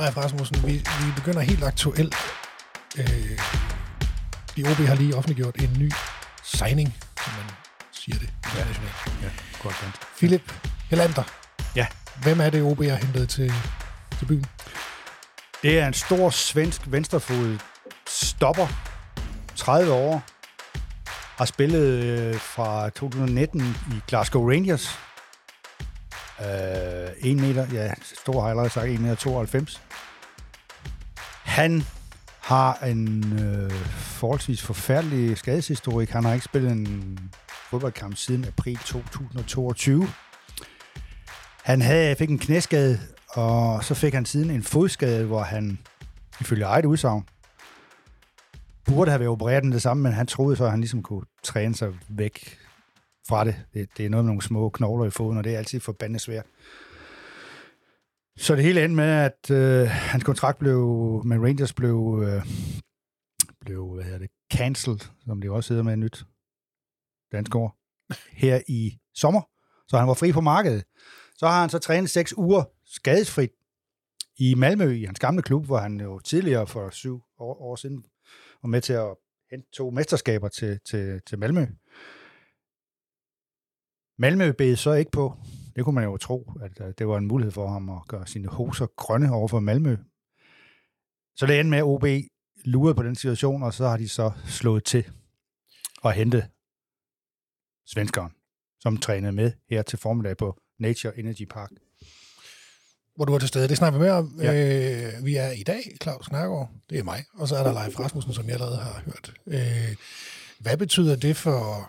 Leif Rasmussen, vi, vi begynder helt aktuelt. Øh, de OB har lige offentliggjort en ny signing, som man siger det internationalt. Ja, godt kendt. Philip Helander. Ja. Hvem er det, OB har hentet til, til byen? Det er en stor svensk venstrefod stopper, 30 år, har spillet øh, fra 2019 i Glasgow Rangers. Øh, 1 meter, ja, stor har jeg allerede sagt, 1 meter 92. Han har en øh, forholdsvis forfærdelig skadeshistorik. Han har ikke spillet en fodboldkamp siden april 2022. Han havde, fik en knæskade, og så fik han siden en fodskade, hvor han, ifølge eget udsagn, burde have været opereret den det samme, men han troede så, at han ligesom kunne træne sig væk fra det. Det, det er noget med nogle små knogler i foden, og det er altid forbandet svært. Så det hele endte med, at øh, hans kontrakt blev med Rangers blev, øh, blev hvad hedder det, cancelled, som det også hedder med et nyt dansk ord, her i sommer. Så han var fri på markedet. Så har han så trænet seks uger skadesfrit i Malmø, i hans gamle klub, hvor han jo tidligere for syv år, år siden var med til at hente to mesterskaber til, til, til Malmø. Malmø bed så ikke på. Det kunne man jo tro, at det var en mulighed for ham at gøre sine hoser grønne over for Malmø. Så det endte med, at OB lurede på den situation, og så har de så slået til og hente svenskeren, som trænede med her til formiddag på Nature Energy Park. Hvor du er til stede. Det snakker vi mere om. Ja. Øh, vi er i dag, Claus Nærgaard. Det er mig. Og så er der Leif Rasmussen, som jeg allerede har hørt. Øh, hvad betyder det for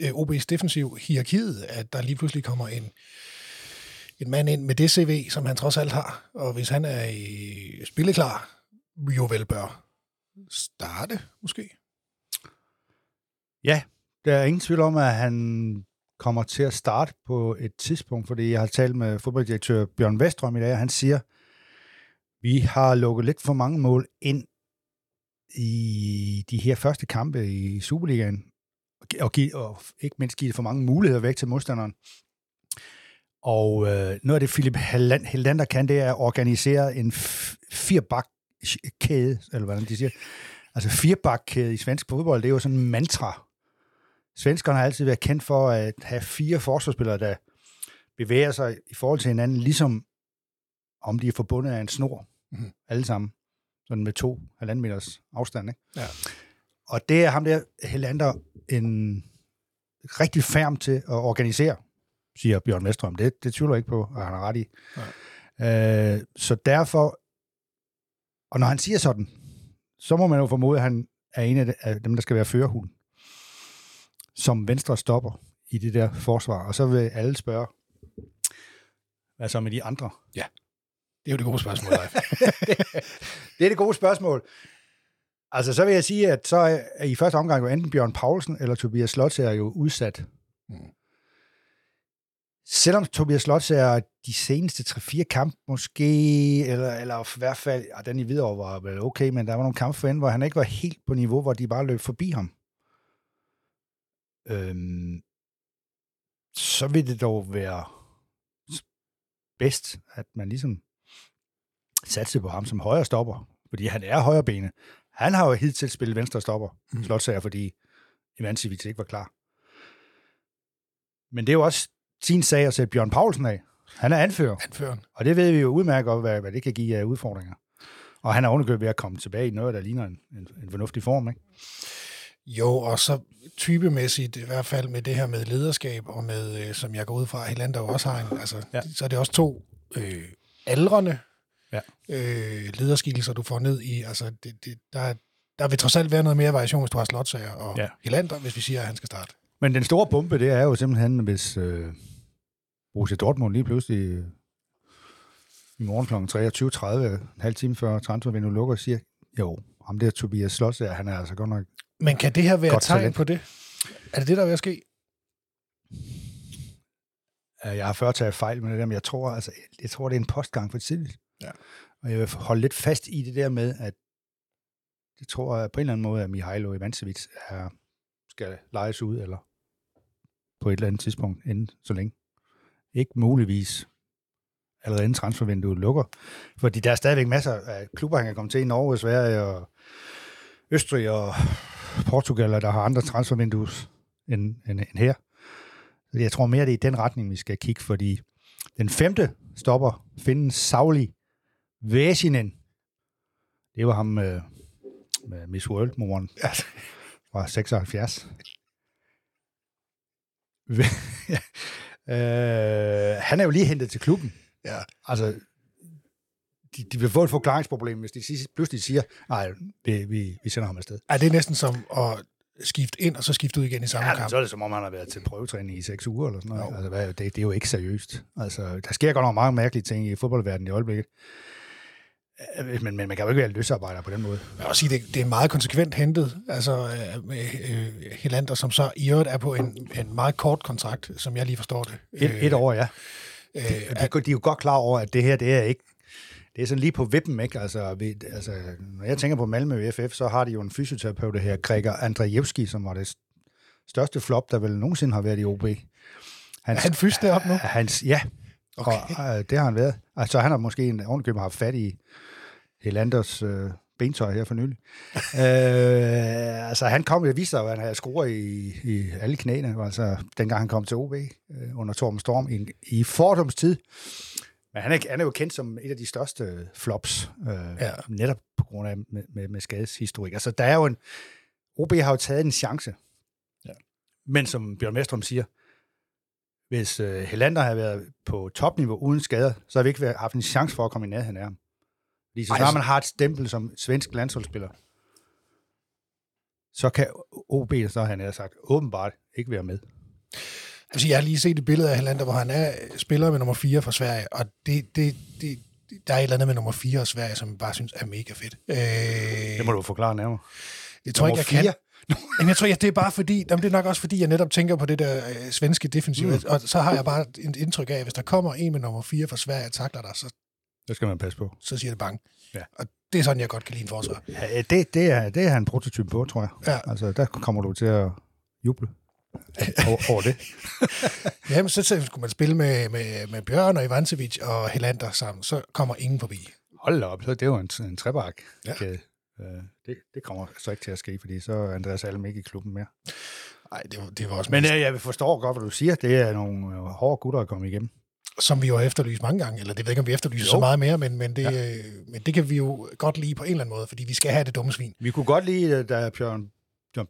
øh, OB's defensiv hierarkiet, at der lige pludselig kommer en, en mand ind med det CV, som han trods alt har, og hvis han er i spilleklar, jo vel bør starte, måske? Ja, der er ingen tvivl om, at han kommer til at starte på et tidspunkt, fordi jeg har talt med fodbolddirektør Bjørn Vestrøm i dag, og han siger, vi har lukket lidt for mange mål ind i de her første kampe i Superligaen, og, give, og ikke mindst give for mange muligheder væk til modstanderen. Og øh, noget af det, Philip Helander kan, det er at organisere en firebakkæde, eller hvordan de siger. Altså firebakkæde i svensk fodbold, det er jo sådan en mantra. Svenskerne har altid været kendt for at have fire forsvarsspillere, der bevæger sig i forhold til hinanden, ligesom om de er forbundet af en snor, mm-hmm. alle sammen. Sådan med to halvanden meters afstand. Ikke? Ja. Og det er ham der, Helander, en rigtig færm til at organisere, siger Bjørn Vestrøm. Det, det tvivler jeg ikke på, at han har ret i. Ja. Øh, så derfor, og når han siger sådan, så må man jo formode, at han er en af dem, der skal være førerhund, som venstre stopper i det der forsvar. Og så vil alle spørge, hvad så med de andre? Ja, det er jo det gode spørgsmål, Leif. det er det gode spørgsmål. Altså, så vil jeg sige, at så er i første omgang jo enten Bjørn Paulsen eller Tobias Slotts er jo udsat. Mm. Selvom Tobias Slotts er de seneste 3-4 kampe måske, eller, eller i hvert fald, ja, den i videre var vel okay, men der var nogle kampe for hvor han ikke var helt på niveau, hvor de bare løb forbi ham. Øhm, så vil det dog være bedst, at man ligesom satser på ham som højre stopper, fordi han er højre bene. Han har jo hidtil spillet venstre stopper, mm. Slotsager, fordi Ivancic ikke var klar. Men det er jo også sin sag at sætte Bjørn Paulsen af. Han er anfører. Anføren. Og det ved vi jo udmærket godt, hvad, hvad det kan give af udfordringer. Og han er underkøbet ved at komme tilbage i noget, der ligner en, en, en fornuftig form, ikke? Jo, og så typemæssigt, i hvert fald med det her med lederskab, og med, øh, som jeg går ud fra, Helander også har en, altså, ja. så er det også to øh, aldrende ja. øh, lederskikkelser, du får ned i. Altså, det, det, der, der vil trods alt være noget mere variation, hvis du har slotsager og ja. Helander, hvis vi siger, at han skal starte. Men den store bombe, det er jo simpelthen, hvis øh, Borussia Dortmund lige pludselig øh, i morgen kl. 23.30, en halv time før transfervinduet lukker, og siger, jo, ham der Tobias Slotsager, han er altså godt nok Men kan det her være et tegn talent. på det? Er det det, der er ved at ske? Jeg har før taget fejl med det der, men jeg tror, altså, jeg tror, det er en postgang for tidligt. Ja. Og jeg vil holde lidt fast i det der med, at det tror jeg på en eller anden måde, at Mihailo Ivancevic er, skal lejes ud, eller på et eller andet tidspunkt, inden så længe. Ikke muligvis allerede inden transfervinduet lukker. Fordi der er stadigvæk masser af klubber, han kan komme til i Norge, Sverige og Østrig og Portugal, der har andre transfervinduer end, end, end her. Så jeg tror mere, det er i den retning, vi skal kigge, fordi den femte stopper Finn Sauli Vesinen. Det var ham med, med Miss World-moren fra 76. øh, han er jo lige hentet til klubben. Ja. Altså, de, de vil få et forklaringsproblem, hvis de pludselig siger, nej, vi, vi, vi sender ham afsted. Er det næsten som at skifte ind, og så skifte ud igen i samme Ja, kamp? så er det som om, han har været til prøvetræning i seks uger eller sådan noget. Altså, hvad, det, det er jo ikke seriøst. Altså, der sker godt nok mange mærkelige ting i fodboldverdenen i øjeblikket. Øh, Men, men man kan jo ikke være løsarbejder på den måde. Jeg vil også sige, det, det er meget konsekvent hentet, altså øh, med øh, Helander, som så i øvrigt er på en, en meget kort kontrakt, som jeg lige forstår det. Et, et år, ja. Øh, De, de er jo godt klar over, at det her, det er ikke det er sådan lige på vippen, ikke? Altså, vi, altså, når jeg tænker på Malmø FF, så har de jo en fysioterapeut, her Gregor Andrzejewski, som var det største flop, der vel nogensinde har været i OB. er Hans, han fyst deroppe nu? Hans, ja, okay. og øh, det har han været. Altså, han har måske en ovenkøbet haft fat i Helanders øh, bentøj her for nylig. øh, altså, han kom, det viste sig, at han havde skruer i, i alle knæene, altså, dengang han kom til OB øh, under Torben Storm i, i Fordums tid. Men han er, han er jo kendt som et af de største flops, øh, Ja. netop på grund af med, med, med skadeshistorik. Altså, der er jo en... OB har jo taget en chance. Ja. Men som Bjørn Mestrum siger, hvis øh, Helander havde været på topniveau uden skader, så har vi ikke været- haft en chance for at komme i nærheden af ham. Fordi så snart man har et stempel som svensk landsholdsspiller, så kan OB, så har han havde sagt, åbenbart ikke være med. Altså, jeg har lige set et billede af Helander, hvor han er spiller med nummer 4 for Sverige, og det, det, det, der er et eller andet med nummer 4 og Sverige, som jeg bare synes er mega fedt. Øh, Det må du forklare nærmere. det tror jeg nummer ikke, jeg kan. fire? Men jeg tror, at det er bare fordi, jamen, det er nok også fordi, jeg netop tænker på det der øh, svenske defensiv, mm. og så har jeg bare et indtryk af, at hvis der kommer en med nummer 4 fra Sverige og takler dig, så, Det skal man passe på. så siger det bang. Ja. Og det er sådan, jeg godt kan lide en forsvar. Ja, det, det, er, det er han en prototyp på, tror jeg. Ja. Altså, der kommer du til at juble over, over det. Jamen, så, så skulle man spille med, med, med Bjørn og Ivancevic og Helander sammen, så kommer ingen forbi. Hold da op, så det er jo en, en trebak. Ja. Okay. Øh, det, det kommer så ikke til at ske, fordi så er Andreas Alm ikke i klubben mere. Nej, det, var- det var også Men Men, øh, jeg forstår godt, hvad du siger. Det er nogle hårde gutter at komme igennem. Som vi jo har efterlyst mange gange, eller det ved jeg ikke, om vi efterlyser Jo. så meget mere, men, men, det, ja. men det kan vi jo godt lide på en eller anden måde, fordi vi skal have det dumme svin. Vi kunne godt lide, øh, da Bjørn,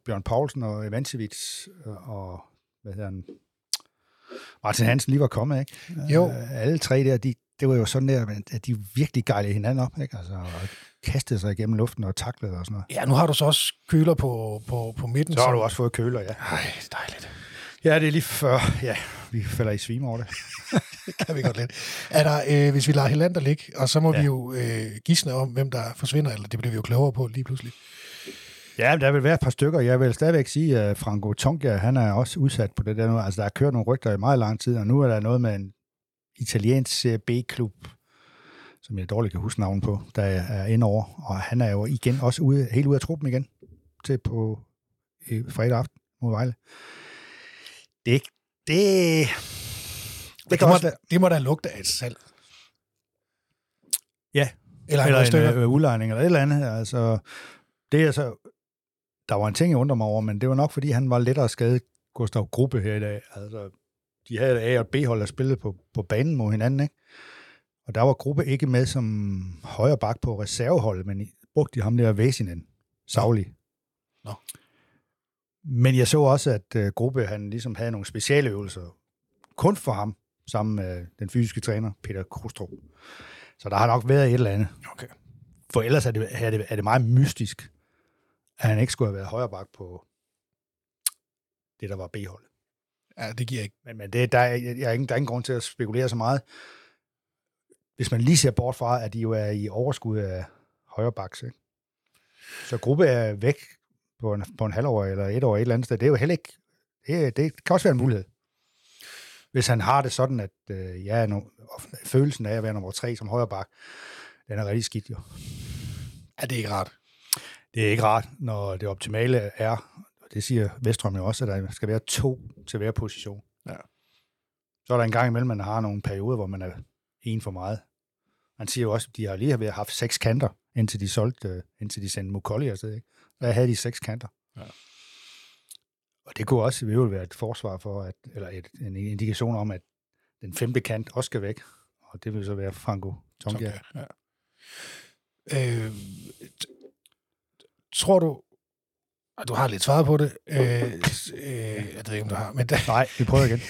Bjørn, Poulsen og Evancevic øh, og hvad hedder han, Martin Hansen lige var kommet, ikke? Jo. Øh, alle tre der, de, det var jo sådan der, at de virkelig gejlede hinanden op, ikke? Altså, og kastede sig igennem luften og taklede og sådan noget. Ja, nu har du så også køler på, på, på midten. Så har du også fået køler, ja. Ej, dejligt. Ja, det er lige før, ja, vi falder i svime over det. Det kan vi godt lidt. Er der, øh, hvis vi lader Helander ligge, og så må ja. Vi jo øh, gisne om, hvem der forsvinder, eller det bliver vi jo klogere på lige pludselig. Ja, der vil være et par stykker. Jeg vil stadigvæk sige, at Franco Tonga, han er også udsat på det der nu. Altså, der er kørt nogle rygter i meget lang tid, og nu er der noget med en italiensk B-klub, som jeg dårligt kan huske navnet på, der er inde over. Og han er jo igen også ude, helt ude af truppen igen til på i fredag aften mod Vejle. Det, det, det Det, kan må, også være, det må da lugte af et salg. Ja. Eller, eller en øh, udlejning eller et eller andet. Altså, det er så, der var en ting, jeg undrer mig over, men det var nok, fordi han var lettere skadet, Gustav Gruppe her i dag. Altså, de havde A- og B-hold, der spillede på, på banen mod hinanden, ikke? Og der var Gruppe ikke med som højre bak på reserveholdet, men brugte de ham der Væsinen, Savli. Nå. Men jeg så også, at uh, Gruppe, han ligesom havde nogle specialøvelser, kun for ham, sammen med den fysiske træner, Peter Krustrup. Så der har nok været et eller andet. Okay. For ellers er det, er det, er det meget mystisk, at han ikke skulle have været højre bak på det, der var B-holdet. Ja, det giver ikke. Men, men det, der, er, jeg er ingen, der er ingen grund til at spekulere så meget. Hvis man lige ser bort fra, at de jo er i overskud af højre baks, ikke? Så gruppe er væk på en, på en halvår eller et år et eller andet sted. Det er jo heller ikke... Det, det kan også være en mulighed. Hvis han har det sådan, at øh, er no, følelsen af at være nummer tre som højre bak, den er rigtig skidt jo. Ja, det er ikke rart. Det er ikke rart, når det optimale er, og det siger Vestrøm jo også, at der skal være to til hver position. Ja. Så er der en gang imellem, man har nogle perioder, hvor man er en for meget. Han siger jo også, at de har lige haft seks kanter, indtil de solgte, øh, indtil de sendte Mukolli afsted. Ikke? Der havde de seks kanter. Ja. Og det kunne også det ville være et forsvar for, at, eller et, en indikation om, at den femte kant også skal væk. Og det vil så være Franco Tonga. Ja. Øh, tror du, og du har lidt svaret på det, øh, øh, jeg ved ikke, om du har, men Nej, vi prøver igen.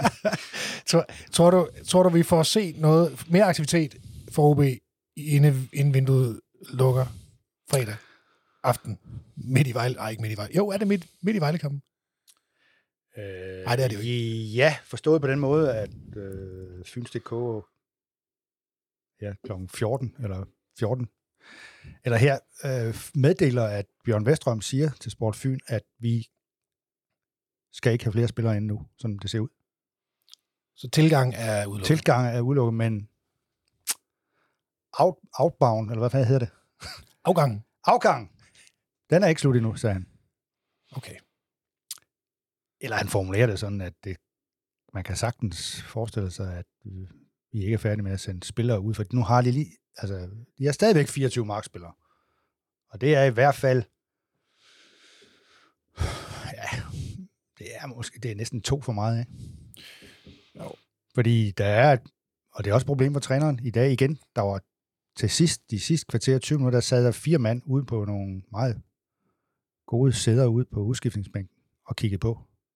tror, tror, du, tror du, vi får se noget mere aktivitet for OB, inden, inden vinduet lukker fredag aften midt i Vejle? Ej, ikke midt i Vejle. Jo, er det midt, midt i Vejlekampen? Øh, Nej, det er det jo Ja, forstået på den måde, at øh, Fyns.dk ja, kl. 14, eller 14, eller her øh, meddeler, at Bjørn Vestrøm siger til Sport Fyn, at vi skal ikke have flere spillere end nu, som det ser ud. Så tilgang er udelukket. Tilgang er udelukket, men out, outbound, eller hvad fanden hedder det? Afgang. Afgang, den er ikke slut endnu, sagde han. Okay. Eller han formulerer det sådan, at det, man kan sagtens forestille sig, at øh, vi ikke er færdige med at sende spillere ud, for nu har de lige, altså, de har stadigvæk 24 markspillere. Og det er i hvert fald, ja, det er måske, det er næsten to for meget, ikke? Jo. Fordi der er, og det er også et problem for træneren i dag igen, der var til sidst, de sidste kvarter 20 minutter, der sad der fire mand ude på nogle meget gode sæder ude på udskiftningsbænken og kiggede på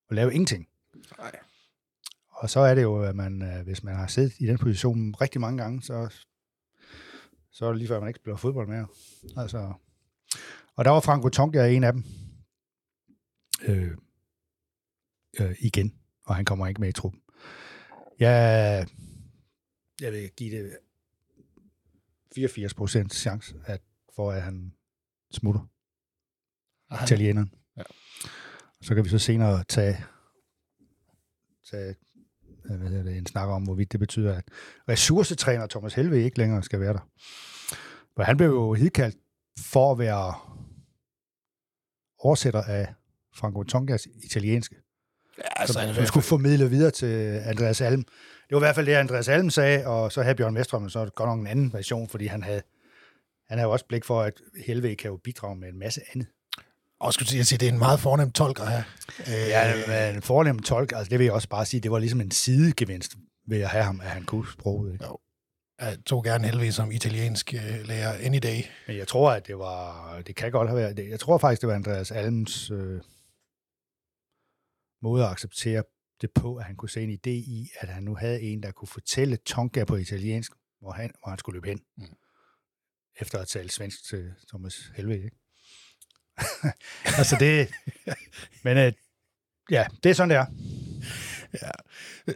og lavede ingenting. Nej. Og så er det jo, at man, øh, hvis man har siddet i den position rigtig mange gange, så, så er det lige før, man ikke spiller fodbold mere. Altså, og der var Franco Tonga en af dem. Øh, øh, igen, og han kommer ikke med i truppen. Jeg, jeg vil give det 84 procent chance at, for, at han smutter, Aha. italieneren. Ja. Så kan vi så senere tage, tage hvad hedder det, en snak om, hvorvidt det betyder, at ressourcetræner Thomas Helve ikke længere skal være der. For han blev jo hidkaldt for at være oversætter af Franco Tongas italienske, Ja, altså, som, som skulle formidle videre til Andreas Alm. Det var i hvert fald det, Andreas Alm sagde, og så havde Bjørn Vestrøm så godt nok en anden version, fordi han havde, han havde jo også blik for, at Helve kan jo bidrage med en masse andet. Og skulle at sige, det er en meget fornem tolk at have. Øh, Ja, men en fornem tolk, altså det vil jeg også bare sige, det var ligesom en sidegevinst ved at have ham, at han kunne sproget. Ikke? Jeg tog gerne Helve som italiensk øh, lærer any day. Men jeg tror, at det var, det kan godt have været, det, jeg tror faktisk, det var Andreas Alms øh, måde at acceptere det på, at han kunne se en idé i, at han nu havde en, der kunne fortælle Tonga på italiensk, hvor han, hvor han skulle løbe hen. Mm. Efter at tale svensk til Thomas Helve, ikke? altså det, men øh, ja, det er sådan, det er.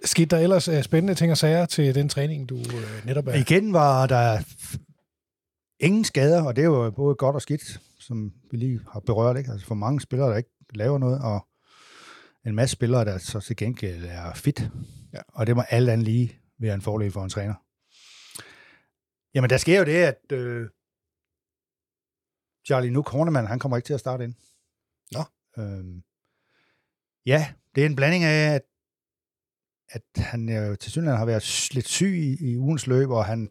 Skete der ellers øh, spændende ting og sager til den træning, du øh, netop er? Igen var der ingen skader, og det er jo både godt og skidt, som vi lige har berørt. Ikke? Altså for mange spillere, der ikke laver noget, og en masse spillere, der så til gengæld er fit. Ja. Og det må alt andet lige være en fordel for en træner. Jamen, der sker jo det, at øh, Charlie Nuke Hornemann, han kommer ikke til at starte ind. Nå. Øhm, ja, det er en blanding af, at, at han øh, til synligheden har været lidt syg i, i ugens løb, og han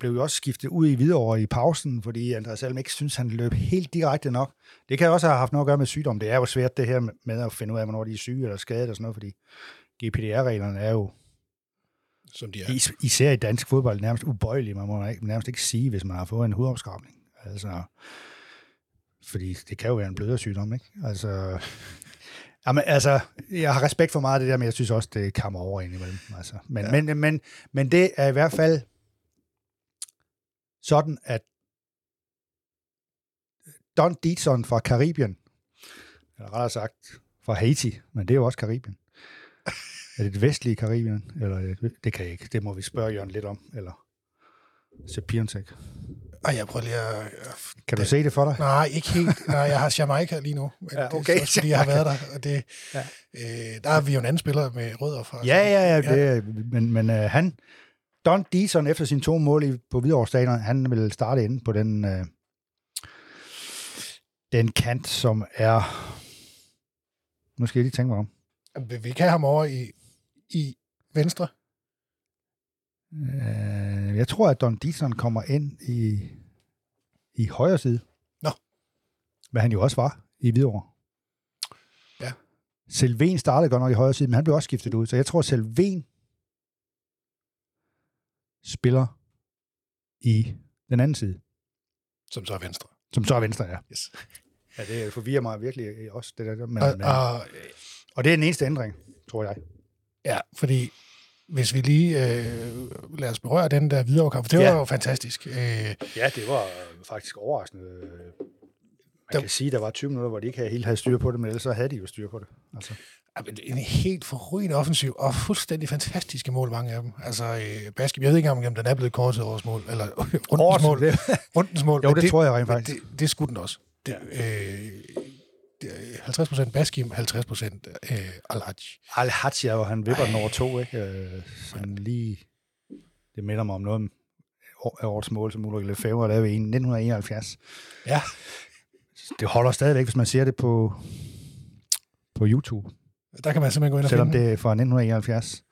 blev jo også skiftet ud i Hvidovre i pausen, fordi Andreas Alm ikke synes, han løb helt direkte nok. Det kan også have haft noget at gøre med sygdom. Det er jo svært det her med- at finde ud af, hvornår de er syge eller skadet og sådan noget, fordi GPDR-reglerne er jo Som de er. is- især i dansk fodbold nærmest ubøjelige. Man må nærmest ikke sige, hvis man har fået en hudopskrabning. Altså, fordi det kan jo være en blødersygdom, ikke? Altså, jamen, altså, jeg har respekt for meget af det der, men jeg synes også, det kammer over indimellem. Altså. Men, Ja. men, men, men det er i hvert fald sådan, at Don Dietzson fra Karibien, eller rettere sagt fra Haiti, men det er jo også Karibien. Er det det vestlige Karibien? Eller det, det kan jeg ikke. Det må vi spørge Jørgen lidt om. Eller Sepiontek. Ej, jeg prøver lige at... Kan du se det for dig? Nej, ikke helt. Nej, jeg har Jamaica lige nu. Men Ja, Det okay. er også, fordi jeg har været der. Og det, Ja. øh, der er vi jo en anden spiller med rødder fra. Ja, ja, ja. Det, men men uh, han, Don Deason efter sine to mål i, på Hvidovre Stadion, han vil starte inde på den, uh, den kant, som er... Nu skal jeg lige tænke mig om. Vi- kan ham over i, i venstre. Øh, jeg tror, at Don Dietzson kommer ind i, i højre side. Nå. Hvad han jo også var i Hvidovre. Ja. Selven startede godt nok i højre side, men han blev også skiftet ud. Så jeg tror, Selven spiller i den anden side, Som så er venstre. som så er venstre, ja. Yes. Ja, det forvirrer mig virkelig også, det der. Men, Og, og, og det er den eneste ændring, tror jeg. ja, fordi hvis vi lige øh, lader os berøre den der videre kamp, det Ja. var jo fantastisk. Øh, Ja, det var faktisk overraskende. Man Der- kan sige, at der var 20 minutter, hvor de ikke havde helt havde styr på det, men ellers så havde de jo styr på det. Altså. En helt forrygende offensiv, og fuldstændig fantastiske mål, mange af dem. Altså, øh, Baskim, jeg ved ikke om den er blevet kort til årets mål, eller rundens mål. det, Rundens mål. jo, men det, tror jeg rent faktisk. Det, det skulle den også. Det, øh, det 50 procent Baskim, 50 procent øh, Alhaj. Al-Hatja, og han vipper den over to, ikke? Øh, Sådan lige... Det minder mig om noget af årets mål, som Ulrik Lefebvre lavede i 1971. Ja, Det holder stadigvæk, hvis man ser det på, på YouTube, der kan man simpelthen gå ind og selvom finde det er fra 1971.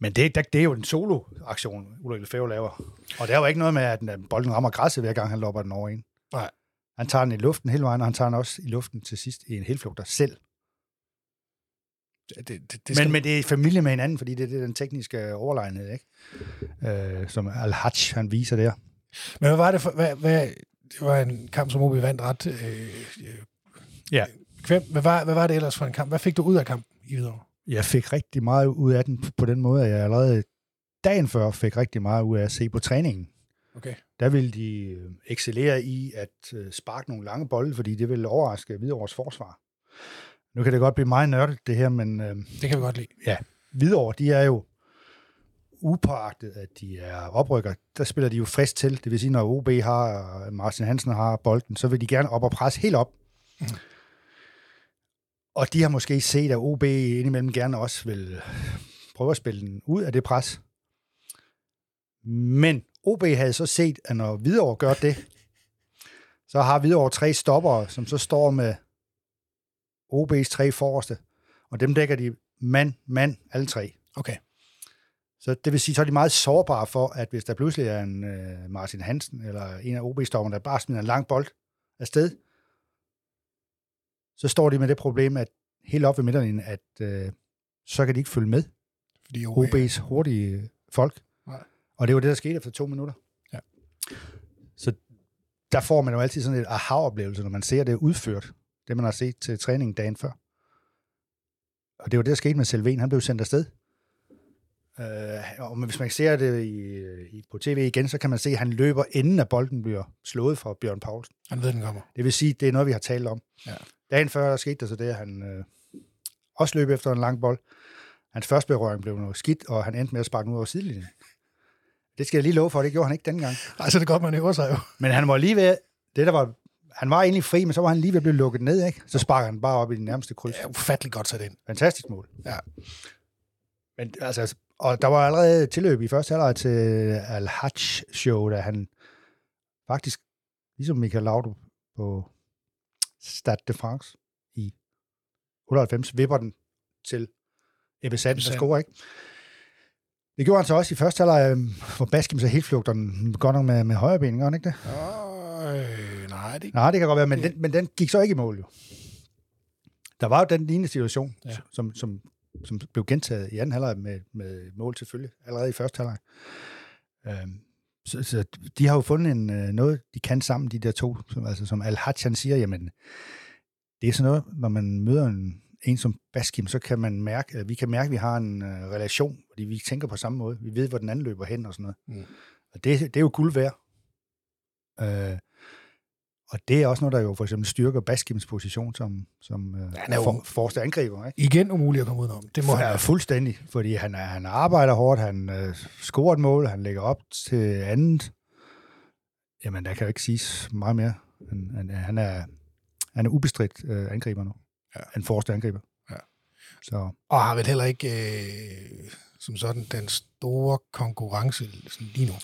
Men det, det, det er jo en solo-aktion, Ulrik Lefebvre laver. Og der er jo ikke noget med, at den- bolden rammer græsset, hver gang han lopper den over en. Nej. Han tager den i luften hele vejen, og han tager den også i luften til sidst i en helflugter selv. det. det, det, skal, Men, men det er familie med hinanden, fordi det, det er den tekniske overlegenhed, ikke? Øh, som Al-Hajj, han viser der. men hvad var det for... Hvad, hvad, det var en kamp, som OB vandt ret... Øh, øh, Ja. Hvem, hvad, var, hvad var det ellers for en kamp? Hvad fik du ud af kampen i videre? Jeg fik rigtig meget ud af den på den måde, at jeg allerede dagen før fik rigtig meget ud af at se på træningen. Okay. Der ville de øh, excellere i at øh, sparke nogle lange bolde, fordi det ville overraske Hvidovres forsvar. Nu kan det godt blive meget nørdet, det her, men øh, Det kan vi godt lide. Hvidovre, de er jo upåagtet, at de er oprykker, der spiller de jo frisk til. Det vil sige, når OB har, Martin Hansen har bolden, så vil de gerne op og presse helt op. Mhm. Og de har måske set, at OB indimellem gerne også vil prøve at spille den ud af det pres. Men OB havde så set, at når Hvidovre gør det, så har Hvidovre tre stoppere, som så står med OB's tre forreste. Og dem dækker de mand, mand, alle tre. Okay. Så det vil sige, så er de meget sårbare for, at hvis der pludselig er en uh, Martin Hansen eller en af OB-stopperne, der bare smider en lang bold afsted, så står de med det problem, at helt op ved midterlinjen, at uh, så kan de ikke følge med Fordi OB, OB's hurtige folk. Og det var det, der skete efter to minutter. Ja. Så der får man jo altid sådan et aha-oplevelse, når man ser det udført, det man har set til træningen dagen før. Og det var det, der skete med Selven. Han blev sendt afsted. Øh, og hvis man ser det i, i, på tv igen, så kan man se, at han løber inden at bolden bliver slået fra Bjørn Paulsen. han ved, den kommer. Det vil sige, det er noget, vi har talt om. Ja. Dagen før, der skete der så det, at han øh, også løb efter en lang bold. Hans første berøring blev noget skidt, og han endte med at sparke ud over sidelinjen. Det skal jeg lige love for, det gjorde han ikke dengang. Altså, det er godt, man øver sig jo. Men han var lige ved, det der var, han var egentlig fri, men så var han lige ved at blive lukket ned, ikke? Så sparker han bare op i den nærmeste kryds. Er ufattelig godt sat ind. Fantastisk mål. Ja. Men altså, og der var allerede tilløb i første halvleg til Al-Hajj show, da han faktisk, ligesom Michael Laudrup på Stade de France i 98, vipper den til Ebbe Sand, der scorer, ikke? Det gjorde han så også i første halvleg, øhm, hvor Baskim så helt flugter den godt nok med, med højre ben, gør han ikke det? Øh, nej, det Nej, det kan godt være, men den, men den gik så ikke i mål jo. Der var jo den lignende situation, Ja. som, som, som blev gentaget i anden halvleg med, med mål selvfølgelig, allerede i første halvleg. Øhm, så, så de har jo fundet en, øh, noget, de kan sammen, de der to, som, altså, som al han siger, jamen, det er sådan noget, når man møder en, en som Baskim, så kan man mærke, vi kan mærke, at vi har en øh, relation, fordi vi tænker på samme måde. Vi ved, hvor den anden løber hen og sådan noget. Mm. Og det, det er jo guld værd. Øh, og det er også noget, der jo for eksempel styrker Baskims position som, som øh, Han er jo- for, forreste angriber. Ikke? igen umuligt at komme udenom. Det må For, han ja, fuldstændig, fordi han, er- han arbejder hårdt, han øh, scorer et mål, han lægger op til andet. Jamen, der kan jo ikke siges meget mere. Han, han, han er, han er ubestridt øh, angriber nu. Ja. En forreste angriber. Ja. Så Og har vel heller ikke øh, som sådan den store konkurrence sådan lige nu.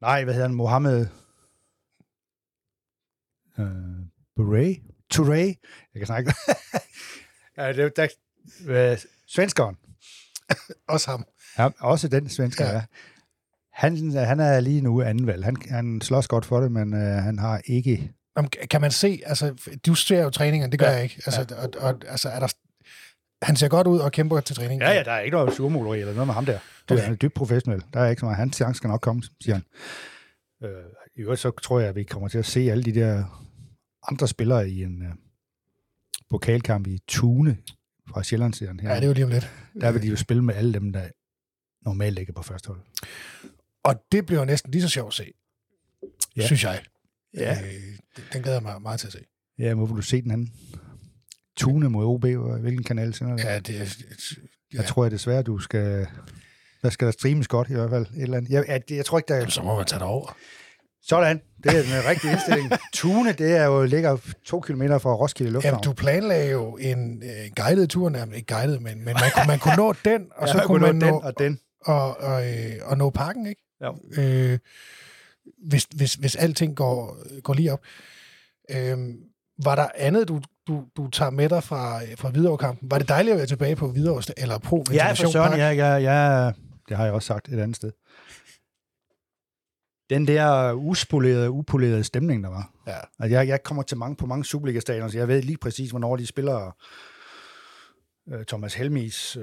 Nej, hvad hedder han? Mohammed øh, Bure? Touré? Jeg kan snakke. ja, det, der, øh, svenskeren. Også ham. Ja, også den svensker, Ja. ja. Han, han er lige nu anden valg. Han, han slås godt for det, men øh, han har ikke... Kan man se, altså, du ser jo træningerne, det gør Ja. jeg ikke. Altså, og, og, altså, er der, han ser godt ud og kæmper til træning. Ja, ja, der er ikke noget surmåleri eller noget med ham der. Det Okay. er han er dybt professionel. Der er ikke så meget. Hans chance skal nok komme, siger han. Øh, I øvrigt så tror jeg, at vi kommer til at se alle de der andre spillere i en øh, pokalkamp i Tune fra Sjællandsserien her. Ja, det er jo lige om lidt. Der vil de jo spille med alle dem, der normalt ligger på første hold. Og det bliver næsten lige så sjovt at se, ja. Ja. synes jeg. Ja. Øh, den- glæder jeg mig meget til at se. Ja, hvor vil du se den anden? Tune mod OB, og hvilken kanal sender det? Ja, det er... Jeg tror jeg desværre, du skal... Der skal der streames godt i hvert fald. Et eller andet. Jeg, jeg, jeg tror ikke, der Jamen, så må man tage det over. Sådan, det er den rigtige indstilling. Tune, det er jo, ligger to kilometer fra Roskilde Lufthavn. Jamen, du planlagde jo en øh, guided tur, nærmest ikke guided, men, men man, kunne, man kunne nå den, og ja, så kunne man nå nå, den og den. og, og, øh, og nå parken, ikke? Jo. Øh, hvis, hvis, hvis alting går, går lige op. Øh, var der andet, du, du, du tager med dig fra, fra Hvidovre-kampen? Var det dejligt at være tilbage på Hvidovre, eller Pro Ja, for søren, ja, ja, ja, det har jeg også sagt et andet sted. Den der uspolerede, upolerede stemning, der var. Ja. Altså, jeg, jeg kommer til mange, på mange Superliga-stadioner, så jeg ved lige præcis, hvornår de spiller øh, Thomas Helmis, øh,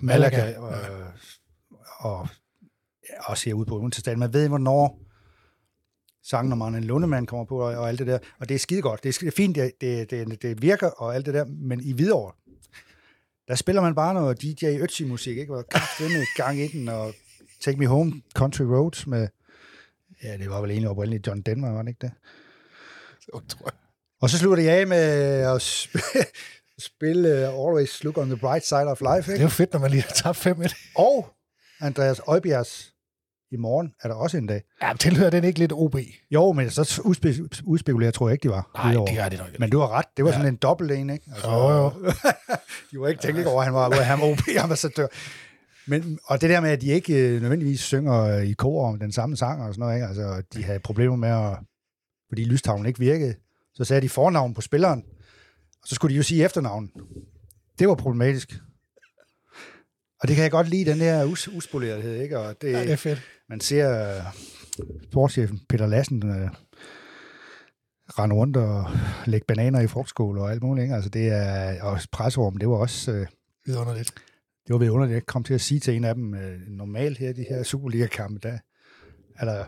Malaga, Malaga, øh, og også herude på Stadion. Man ved, hvornår sangen om Arne Lundemann kommer på, og, og alt det der. Og det er skide godt. Det er, fint, det, det, det, det virker, og alt det der. Men i Hvidovre, der spiller man bare noget DJ Ötzi-musik, ikke? Og med gang i den, og Take Me Home, Country Roads med, ja, det var vel egentlig oprindeligt John Denver, var det ikke det? Så tror jeg. Og så slutter jeg af med at sp- spille uh, Always Look on the Bright Side of Life, Det er ikke? jo fedt, når man lige har tabt 5-1. Og Andreas Øjbjergs i morgen er der også en dag. Ja, tilhører den ikke lidt OB? Jo, men så udspe- udspekulerer tror jeg ikke, de var. Nej, det gør de nok ikke. Men du har ret. Det var Ja. sådan en dobbelt en, ikke? Altså, Jo, jo. de var ikke tænkt over, at han var, at han var OB-ambassadør. Men, og det der med, at de ikke øh, nødvendigvis synger øh, i kor om den samme sang og sådan noget, ikke? Altså, de havde problemer med at... Fordi lystavlen ikke virkede. Så sagde de fornavn på spilleren, og så skulle de jo sige efternavn. Det var problematisk. Og det kan jeg godt lide, den der us- uspolerethed, ikke? Og det, Ja, det er fedt. Man ser uh, sportschefen Peter Lassen uh, rende rundt og lægge bananer i frugtskål og alt muligt. Ikke? Altså det er, og presserum, det var også, uh, Vidunderligt. det var vidunderligt. Jeg kom til at sige til en af dem, uh, normalt her, de her Superliga-kampe, der er der,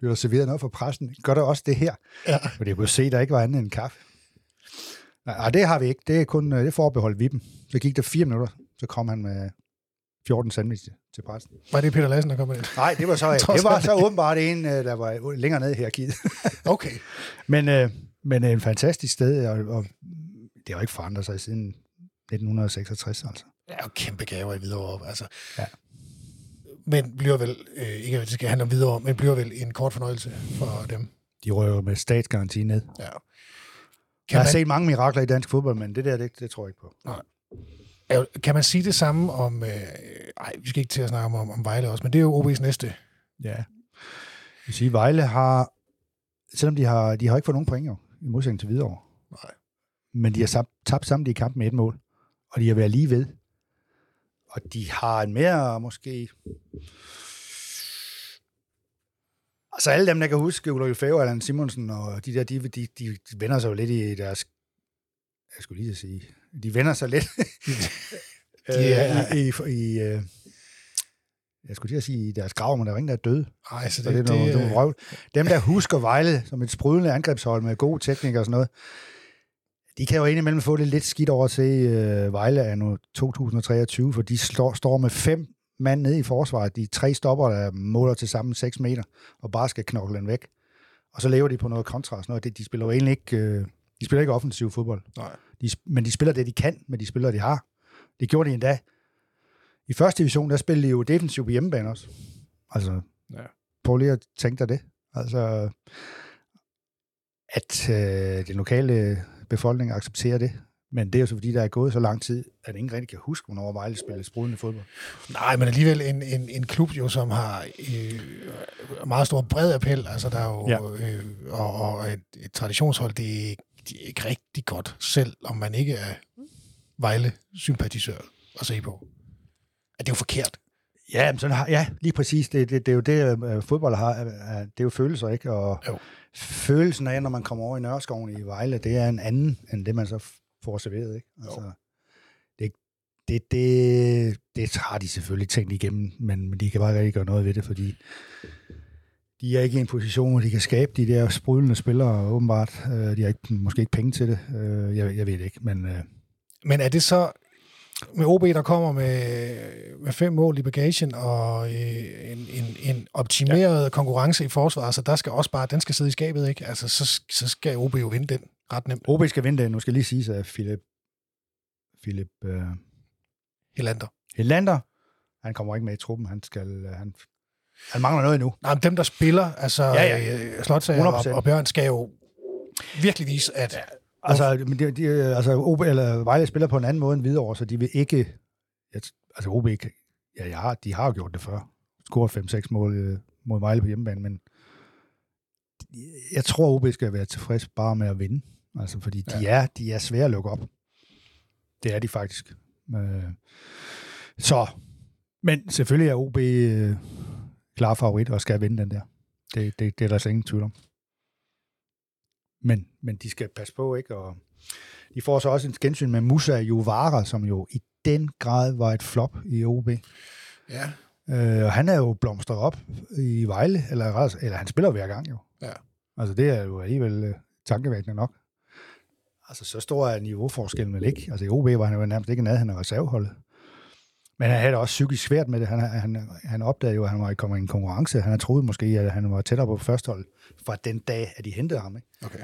bliver serveret noget for pressen. Gør der også det her? Ja. For jeg kunne se, at der ikke var andet end kaffe. Nej, det har vi ikke. Det er kun øh, det forbeholdt vi dem. Så gik der fire minutter, så kom han med 14 sandwich til pressen. Var det Peter Lassen, der kom ind? Nej, det var så, det var så åbenbart en, øh, der var længere ned her givet. Okay. Men, øh, men en fantastisk sted, og, og det har jo ikke forandret sig siden 1966, altså. Det er jo kæmpe gaver i Hvidovre. Altså. Ja. Men bliver vel, øh, ikke at det skal handle om Hvidovre, men bliver vel en kort fornøjelse for dem. De rører med statsgaranti ned. Ja. Jeg Kan har man, set mange mirakler i dansk fodbold, men det der, det, det tror jeg ikke på. Er- kan man sige det samme om... Øh, ej, vi skal ikke til at snakke om, om Vejle også, men det er jo OB's næste. Ja. Jeg vil sige, Vejle har, selvom de har, de har ikke fået nogen point jo, i modsætning til Hvidovre. Nej. Men de har tabt samtlige kampe med et mål, og de har været lige ved. Og de har en mere, måske... Altså alle dem, der kan huske Ulrik Fæve, Allan Simonsen og de der, de, de, de, de vender sig jo lidt i deres... Jeg skulle lige sige... De vender sig lidt De er- øh, i, i, i, øh, jeg skulle til at sige i deres grav, men der er jo ingen, der er døde. Ej, så Så det, det, det, er noget, det, det, øh, vrøvl. Dem, der husker Vejle som et sprudlende angrebshold med gode teknikker og sådan noget, de kan jo indimellem få det lidt skidt over at se øh, Vejle af nu 2023, for de slår, står med fem mand nede i forsvaret. De tre stopper, der måler til sammen 6 meter, og bare skal knokle den væk. Og så lever de på noget kontra og sådan noget. De, de spiller jo egentlig ikke, øh, de spiller ikke offensiv fodbold. Nej. De, men de spiller det, de kan med de spillere, de har. Det gjorde de endda. I første division, der spillede de jo defensivt på hjemmebane også. Altså, Ja. prøv lige at tænke dig det. Altså, at øh, den lokale befolkning accepterer det. Men det er jo så, fordi der er gået så lang tid, at ingen rigtig kan huske, hvornår Vejle spillede sprudende fodbold. Nej, men alligevel en, en, en klub jo, som har øh, meget stor bred appel. Altså, der er jo, ja. øh, og, og et, et traditionshold, det ikke rigtig godt, selv om man ikke er Vejle-sympatisør at se på. at det er jo forkert. Ja, men sådan har, ja, lige præcis. Det, det, det er jo det, øh, fodbold har. øh, Det er jo følelser, ikke? Og Jo. følelsen af, når man kommer over i Nørreskoven i Vejle, det er en anden, end det, man så får serveret, ikke? Altså, det, det, det, det har de selvfølgelig tænkt igennem, men, men de kan bare ikke gøre noget ved det, fordi de er ikke i en position, hvor de kan skabe de der sprudlende spillere, åbenbart. Øh, De har ikke, måske ikke penge til det. Øh, Jeg, jeg ved det ikke, men... øh, Men er det så med OB, der kommer med, med fem mål i bagagen og øh, en, en, en optimeret ja. konkurrence i forsvaret, så der skal også bare, den skal sidde i skabet, ikke? Altså, så, så skal OB jo vinde den ret nemt. OB skal vinde det. Nu skal lige sige, at Philip, Philip øh, Helander. Helander, han kommer ikke med i truppen. Han, skal, han, han mangler noget endnu. Nej, men dem, der spiller, altså Ja, ja, ja. ja. Slotsager og, 100%. og Bjørn, skal jo virkelig vise, at ja. Altså, men de, de, altså OB, eller Vejle spiller på en anden måde end Hvidovre, så de vil ikke... Altså OB, kan- ja, jeg har, de har jo gjort det før. Scoret 5-6 mål øh, mod Vejle på hjemmebane, men jeg tror, OB skal være tilfreds bare med at vinde. Altså, fordi de, er, de er svære at lukke op. Det er de faktisk. Øh, så, men selvfølgelig er OB øh, klar favorit og skal vinde den der. Det, det, det er der slet ingen tvivl om. Men, men de skal passe på, ikke? Og de får så også en gensyn med Musa Juvara, som jo i den grad var et flop i OB. ja, Øh, og han er jo blomstret op i Vejle, eller, eller han spiller hver gang jo. Ja. Altså det er jo alligevel øh, tankevækkende nok. Altså så stor er niveauforskellen vel ikke. Altså i OB var han jo nærmest ikke nærheden af reserveholdet. Men han havde også psykisk svært med det. Han, han, han opdagede jo, at han var kommet i en konkurrence. Han havde troet måske, at han var tættere på førstehold fra den dag, at de hentede ham. Ikke? okay.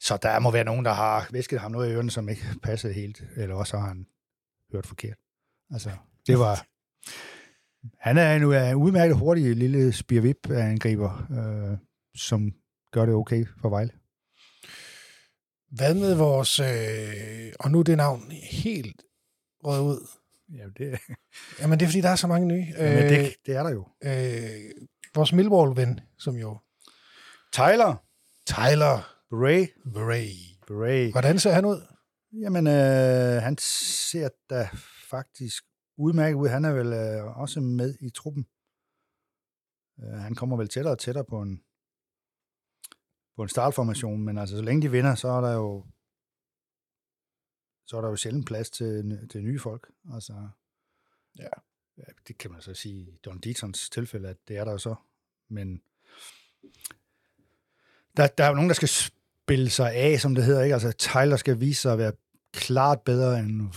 Så der må være nogen, der har væsket ham noget i ørerne, som ikke passede helt, eller også har han hørt forkert. Altså, det var... Han er en, en udmærket hurtig lille spirvip-angriber, øh, som gør det okay for Vejle. Hvad med vores, øh, og nu er det navn helt røget ud. Ja, det, Jamen, det er, fordi der er så mange nye. men det, det er der jo. øh, vores Millwall-ven, som jo Tyler Tyler Bray. Bray. Bray. Hvordan ser han ud? Jamen, øh, han ser da faktisk udmærket ud. Han er vel øh, også med i truppen. Øh, han kommer vel tættere og tættere på en, på en startformation, men altså, så længe de vinder, så er der jo så er der jo sjældent plads til, til nye folk. Altså, Ja. ja. Det kan man så sige i Don Dietons tilfælde, at det er der jo så. Men der, der er jo nogen, der skal spille sig af, som det hedder. Ikke? Altså, Tyler skal vise sig at være klart bedre end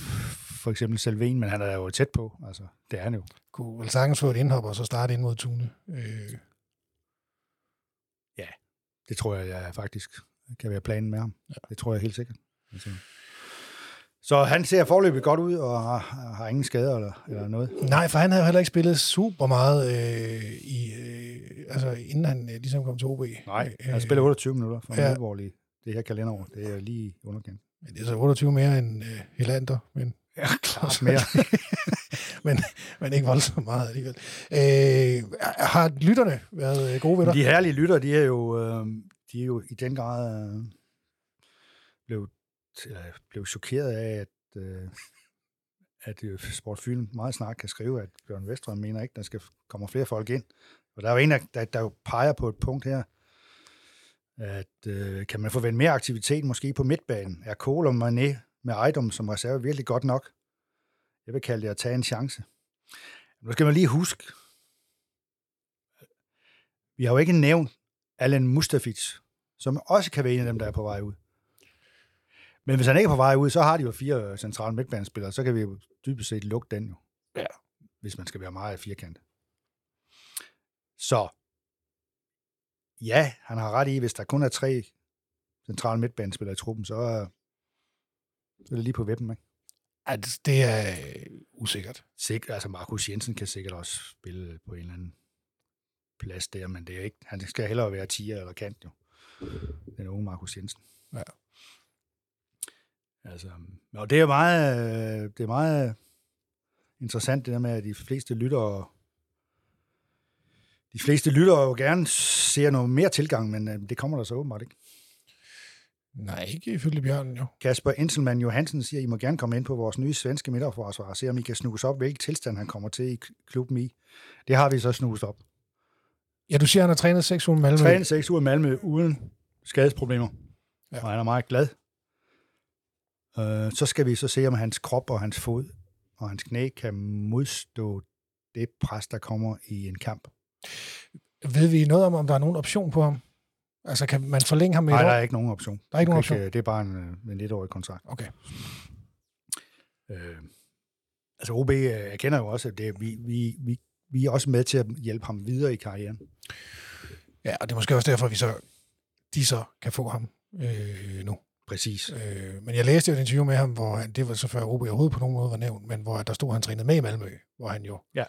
for eksempel Selvin, men han er jo tæt på. Altså, det er han jo. Kunne vel sagtens få et indhop og så starte ind mod Tune. Øh, Det tror jeg, jeg faktisk kan være planen med ham. Ja. Det tror jeg helt sikkert. Altså. Så han ser forløbig godt ud og har, har ingen skader eller, eller noget. nej, for han havde jo heller ikke spillet super meget, øh, i, øh, altså, inden han øh, ligesom kom til OB. Nej, Øh, han spiller 28 minutter for ja. ja. i det her kalenderår. Det er lige underkendt. Men det er så 28 mere end øh, Helander, men, Ja, klart mere. men, men ikke voldsomt meget alligevel. Øh, har lytterne været øh, gode ved dig? De herlige lytter, de er jo, øh, de er jo i den grad øh, blevet, eller blev chokeret af, at, øh, at øh, Sport Fyn meget snart kan skrive, at Bjørn Vestrøm mener ikke, at der skal komme flere folk ind. Og der er jo en, der, der, der jo peger på et punkt her, at øh, kan man forvente mere aktivitet måske på midtbanen? Er Kohl og Mané med Ejdom som reserve virkelig godt nok? Jeg vil kalde det at tage en chance. Nu skal man lige huske, øh, vi har jo ikke nævnt Allan Mustafic, som også kan være en af dem, der er på vej ud. Men hvis han ikke er på vej ud, så har de jo fire centrale midtbanespillere, så kan vi jo dybest set lukke den jo. Ja. Hvis man skal være meget firkant. Så ja, han har ret i, hvis der kun er tre centrale midtbanespillere i truppen, så, er- så er det lige på vippen, ikke? Ej, det, det er øh, usikkert. Sikkert, altså Markus Jensen kan sikkert også spille på en eller anden plads der, men det er ikke, han skal hellere være 10 eller kant jo. Den unge Markus Jensen. Ja. Altså, og det er meget, øh, det er meget interessant det der med, at de fleste lyttere de fleste lyttere jo gerne ser noget mere tilgang, men øh, det kommer der så åbenbart ikke. Nej, ikke ifølge Bjørn, jo. Kasper Inselmann Johansen siger, I må gerne komme ind på vores nye svenske midterforsvar og se, om I kan snuse op, hvilken tilstand han kommer til i klubben i. Det har vi så snuset op. Ja, du siger, han har trænet seks uger med Malmø. Trænet seks uger i Malmø uden skadesproblemer. Ja. Og han er meget glad. Uh, så skal vi så se, om hans krop og hans fod og hans knæ kan modstå det pres, der kommer i en kamp. Ved vi noget om, om der er nogen option på ham? Altså, kan man forlænge ham med Nej, der er ikke nogen option. Der er ikke nogen option? Det er bare en, øh, en etårig kontrakt. Okay. Øh, altså OB øh, erkender jo også, at det, vi, vi, vi, vi er også med til at hjælpe ham videre i karrieren. Ja, og det er måske også derfor, vi så, de så kan få ham øh, nu. Præcis. Øh, men jeg læste jo et interview med ham, hvor han, det var så før OB overhovedet på nogen måde var nævnt, men hvor der stod, at han trænede med i Malmø, hvor han jo Ja.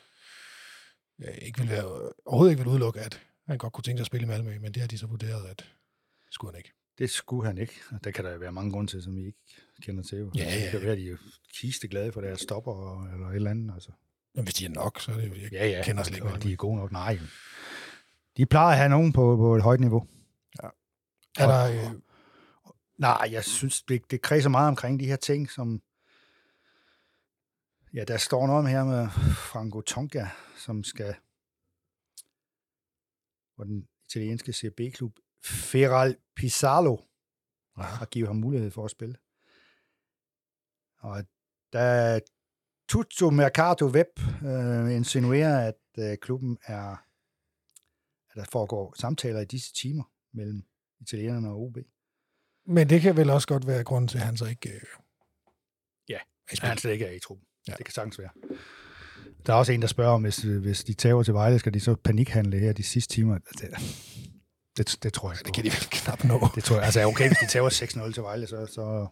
øh, ikke ville være, overhovedet ikke ville udelukke, at han godt kunne tænke sig at spille i Malmø, men det har de så vurderet, at skulle han ikke. Det skulle han ikke. Og der kan der være mange grunde til, som vi ikke kender til. jo. Ja, ja, Det kan ja. være, at de er kiste glade for deres stopper og- eller et eller andet. Altså. Men hvis de er nok, så er det jo, jeg Ja, ja. kender slet ikke og de er gode nok. Nej. De plejer at have nogen på, på et højt niveau. Er der, øh, Nej, jeg synes, det, det kredser meget omkring de her ting, som... Ja, der står noget om her med Franco Tonga, som skal... Hvor den italienske CB-klub Feral Pisalo har givet ham mulighed for at spille. Og da Tutto Mercato Web øh, insinuerer, at øh, klubben er, at der foregår samtaler i disse timer mellem italienerne og OB. Men det kan vel også godt være grunden til, at han så ikke øh, Ja, at han slet ikke er i truppen. Ja. Ja. Det kan sagtens være. Der er også en, der spørger om, hvis, hvis de tager til Vejle, skal de så panikhandle her de sidste timer? Det, det, det tror jeg Det ikke. kan de vel knap nå. Det tror jeg. Altså, okay, hvis de tager 6-0 til Vejle, så, så,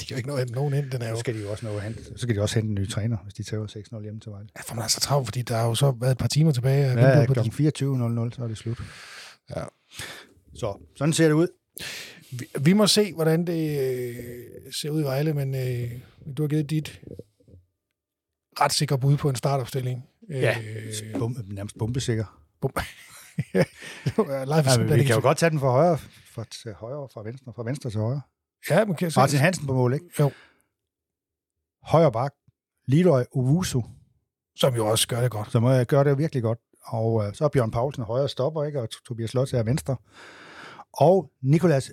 De kan jo ikke nå at hente nogen ind, den er jo. så skal de jo også nå at hente, så skal de også hente en ny træner, hvis de tager 6-0 hjemme til Vejle. Ja, for man er så travlt, fordi der har jo så været et par timer tilbage. Ja, på kl. 24.00, så er det slut. Ja. Så, sådan ser det ud. Vi, vi må se, hvordan det øh, ser ud i Vejle, men øh, du har givet dit ret sikre bud på en startopstilling. Ja, Øh, Bum, nærmest bombesikker. bum. Ja, men vi kan jo godt tage den fra højre, fra, til højre, fra venstre, fra venstre til højre. Ja, man kan Martin se. Hansen på mål, ikke? Jo. Højre bak. Leroy Owusu, Som jo også gør det godt. som øh, gør det virkelig godt. Og øh, så er Bjørn Paulsen højre stopper, ikke? Og Tobias Lotz er venstre. Og Nikolas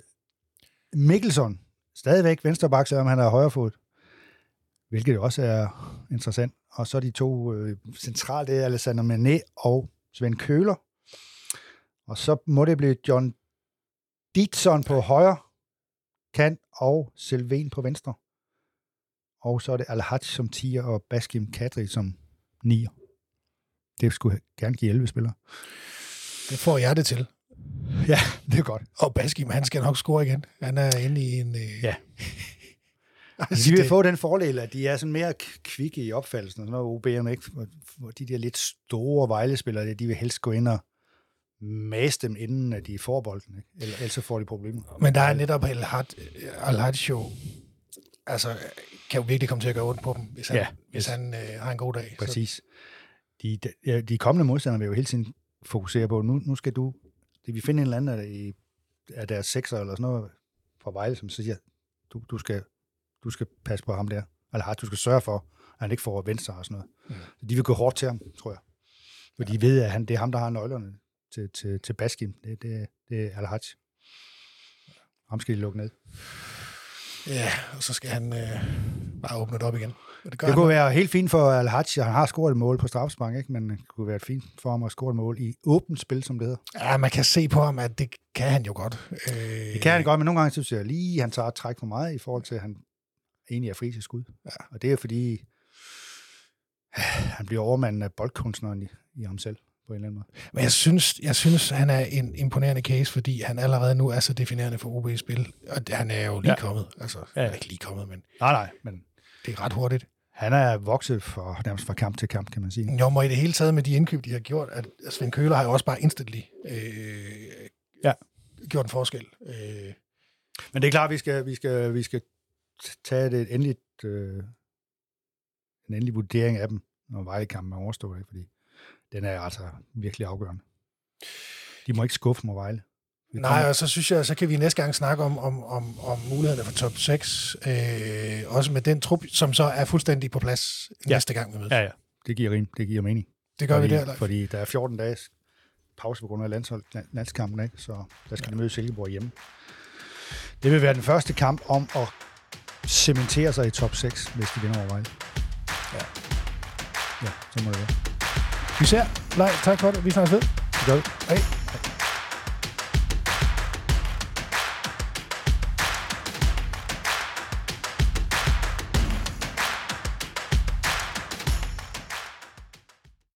Mikkelsen, stadigvæk venstreback, selvom han er højrefod. Hvilket også er interessant. Og så de to øh, centralt, det er Alexander Mané og Svend Køler. Og så må det blive John Ditson på højre kant og Selven på venstre. Og så er det Al-Haj som 10'er og Baskim Kadri som 9'er. Det skulle gerne give 11 spillere. Det får jeg det til. Ja, det er godt. Og Baskim, han skal nok score igen. Han er inde i en... Øh... Ja. altså, De vil få den fordel, at de er sådan mere kvikke i opfattelsen, noget OBM, ikke? Hvor, de der lidt store vejlespillere, de vil helst gå ind og mase dem, inden at de får bolden, ikke? Eller, ellers så får de problemer. men der er netop Al-Haj show. Altså, kan jo virkelig komme til at gøre ondt på dem, hvis han, Ja, hvis han øh, har en god dag. Så, Præcis. De, de, ja, de kommende modstandere vil jo hele tiden fokusere på, nu, nu skal du, det vi finde en eller anden i, af deres sekser eller sådan noget fra Vejle, som siger, du, du, skal, du skal passe på ham der. Eller har, du skal sørge for, at han ikke får venstre og sådan noget. Mm. Så de vil gå hårdt til ham, tror jeg. For de ved, at han, det er ham, der har nøglerne til, til, til Baskim. Det, det, det er Al-Haj. Ham skal de lukke ned. Ja, og så skal han øh, bare åbne det op igen. Og det gør Det han kunne være helt fint for Al-Haj. Han har scoret et mål på strafspark, ikke? men det kunne være fint for ham at score et mål i åbent spil, som det hedder. Ja, man kan se på ham, at det kan han jo godt. Øh, Det kan han godt, men nogle gange synes jeg lige, han tager et træk for meget i forhold til, at han egentlig er fri til skud. Ja. Og det er fordi, han bliver overmanden af boldkunstneren i, i ham selv, på en eller anden måde. Men jeg synes, jeg synes, han er en imponerende case, fordi han allerede nu er så definerende for OB's spil. Og han er jo lige Ja. kommet. Altså, Ja. ja. ikke lige kommet, men Nej, nej, men det er ret hurtigt. han er vokset for, nærmest fra kamp til kamp, kan man sige. Jo, og i det hele taget med de indkøb, de har gjort, at Svend Køler har jo også bare instantly øh, Ja. gjort en forskel. Øh, Men det er klart, vi skal, vi skal, vi skal tage det endeligt, øh, en endelig vurdering af dem, når Vejle-kampen er overstået, ikke? fordi den er altså virkelig afgørende. De må ikke skuffe mod Vejle. Nej, og så synes jeg, så kan vi næste gang snakke om, om, om, om mulighederne for top 6, øh, også med den trup, som så er fuldstændig på plads ja. Næste gang vi mødes. Ja, ja. Det giver rim. Det giver mening. Det gør fordi, vi der, Leif. Fordi der er 14 dages pause på grund af landshold, land- landskampen, ikke? så der skal ja. de møde Silkeborg hjemme. Det vil være den første kamp om at cementere sig i top 6, hvis de vinder over Vejle. Ja. Ja, så må det være. Vi ser. Nej, tak for det. Vi snakkes ved. Det gør vi. Hej.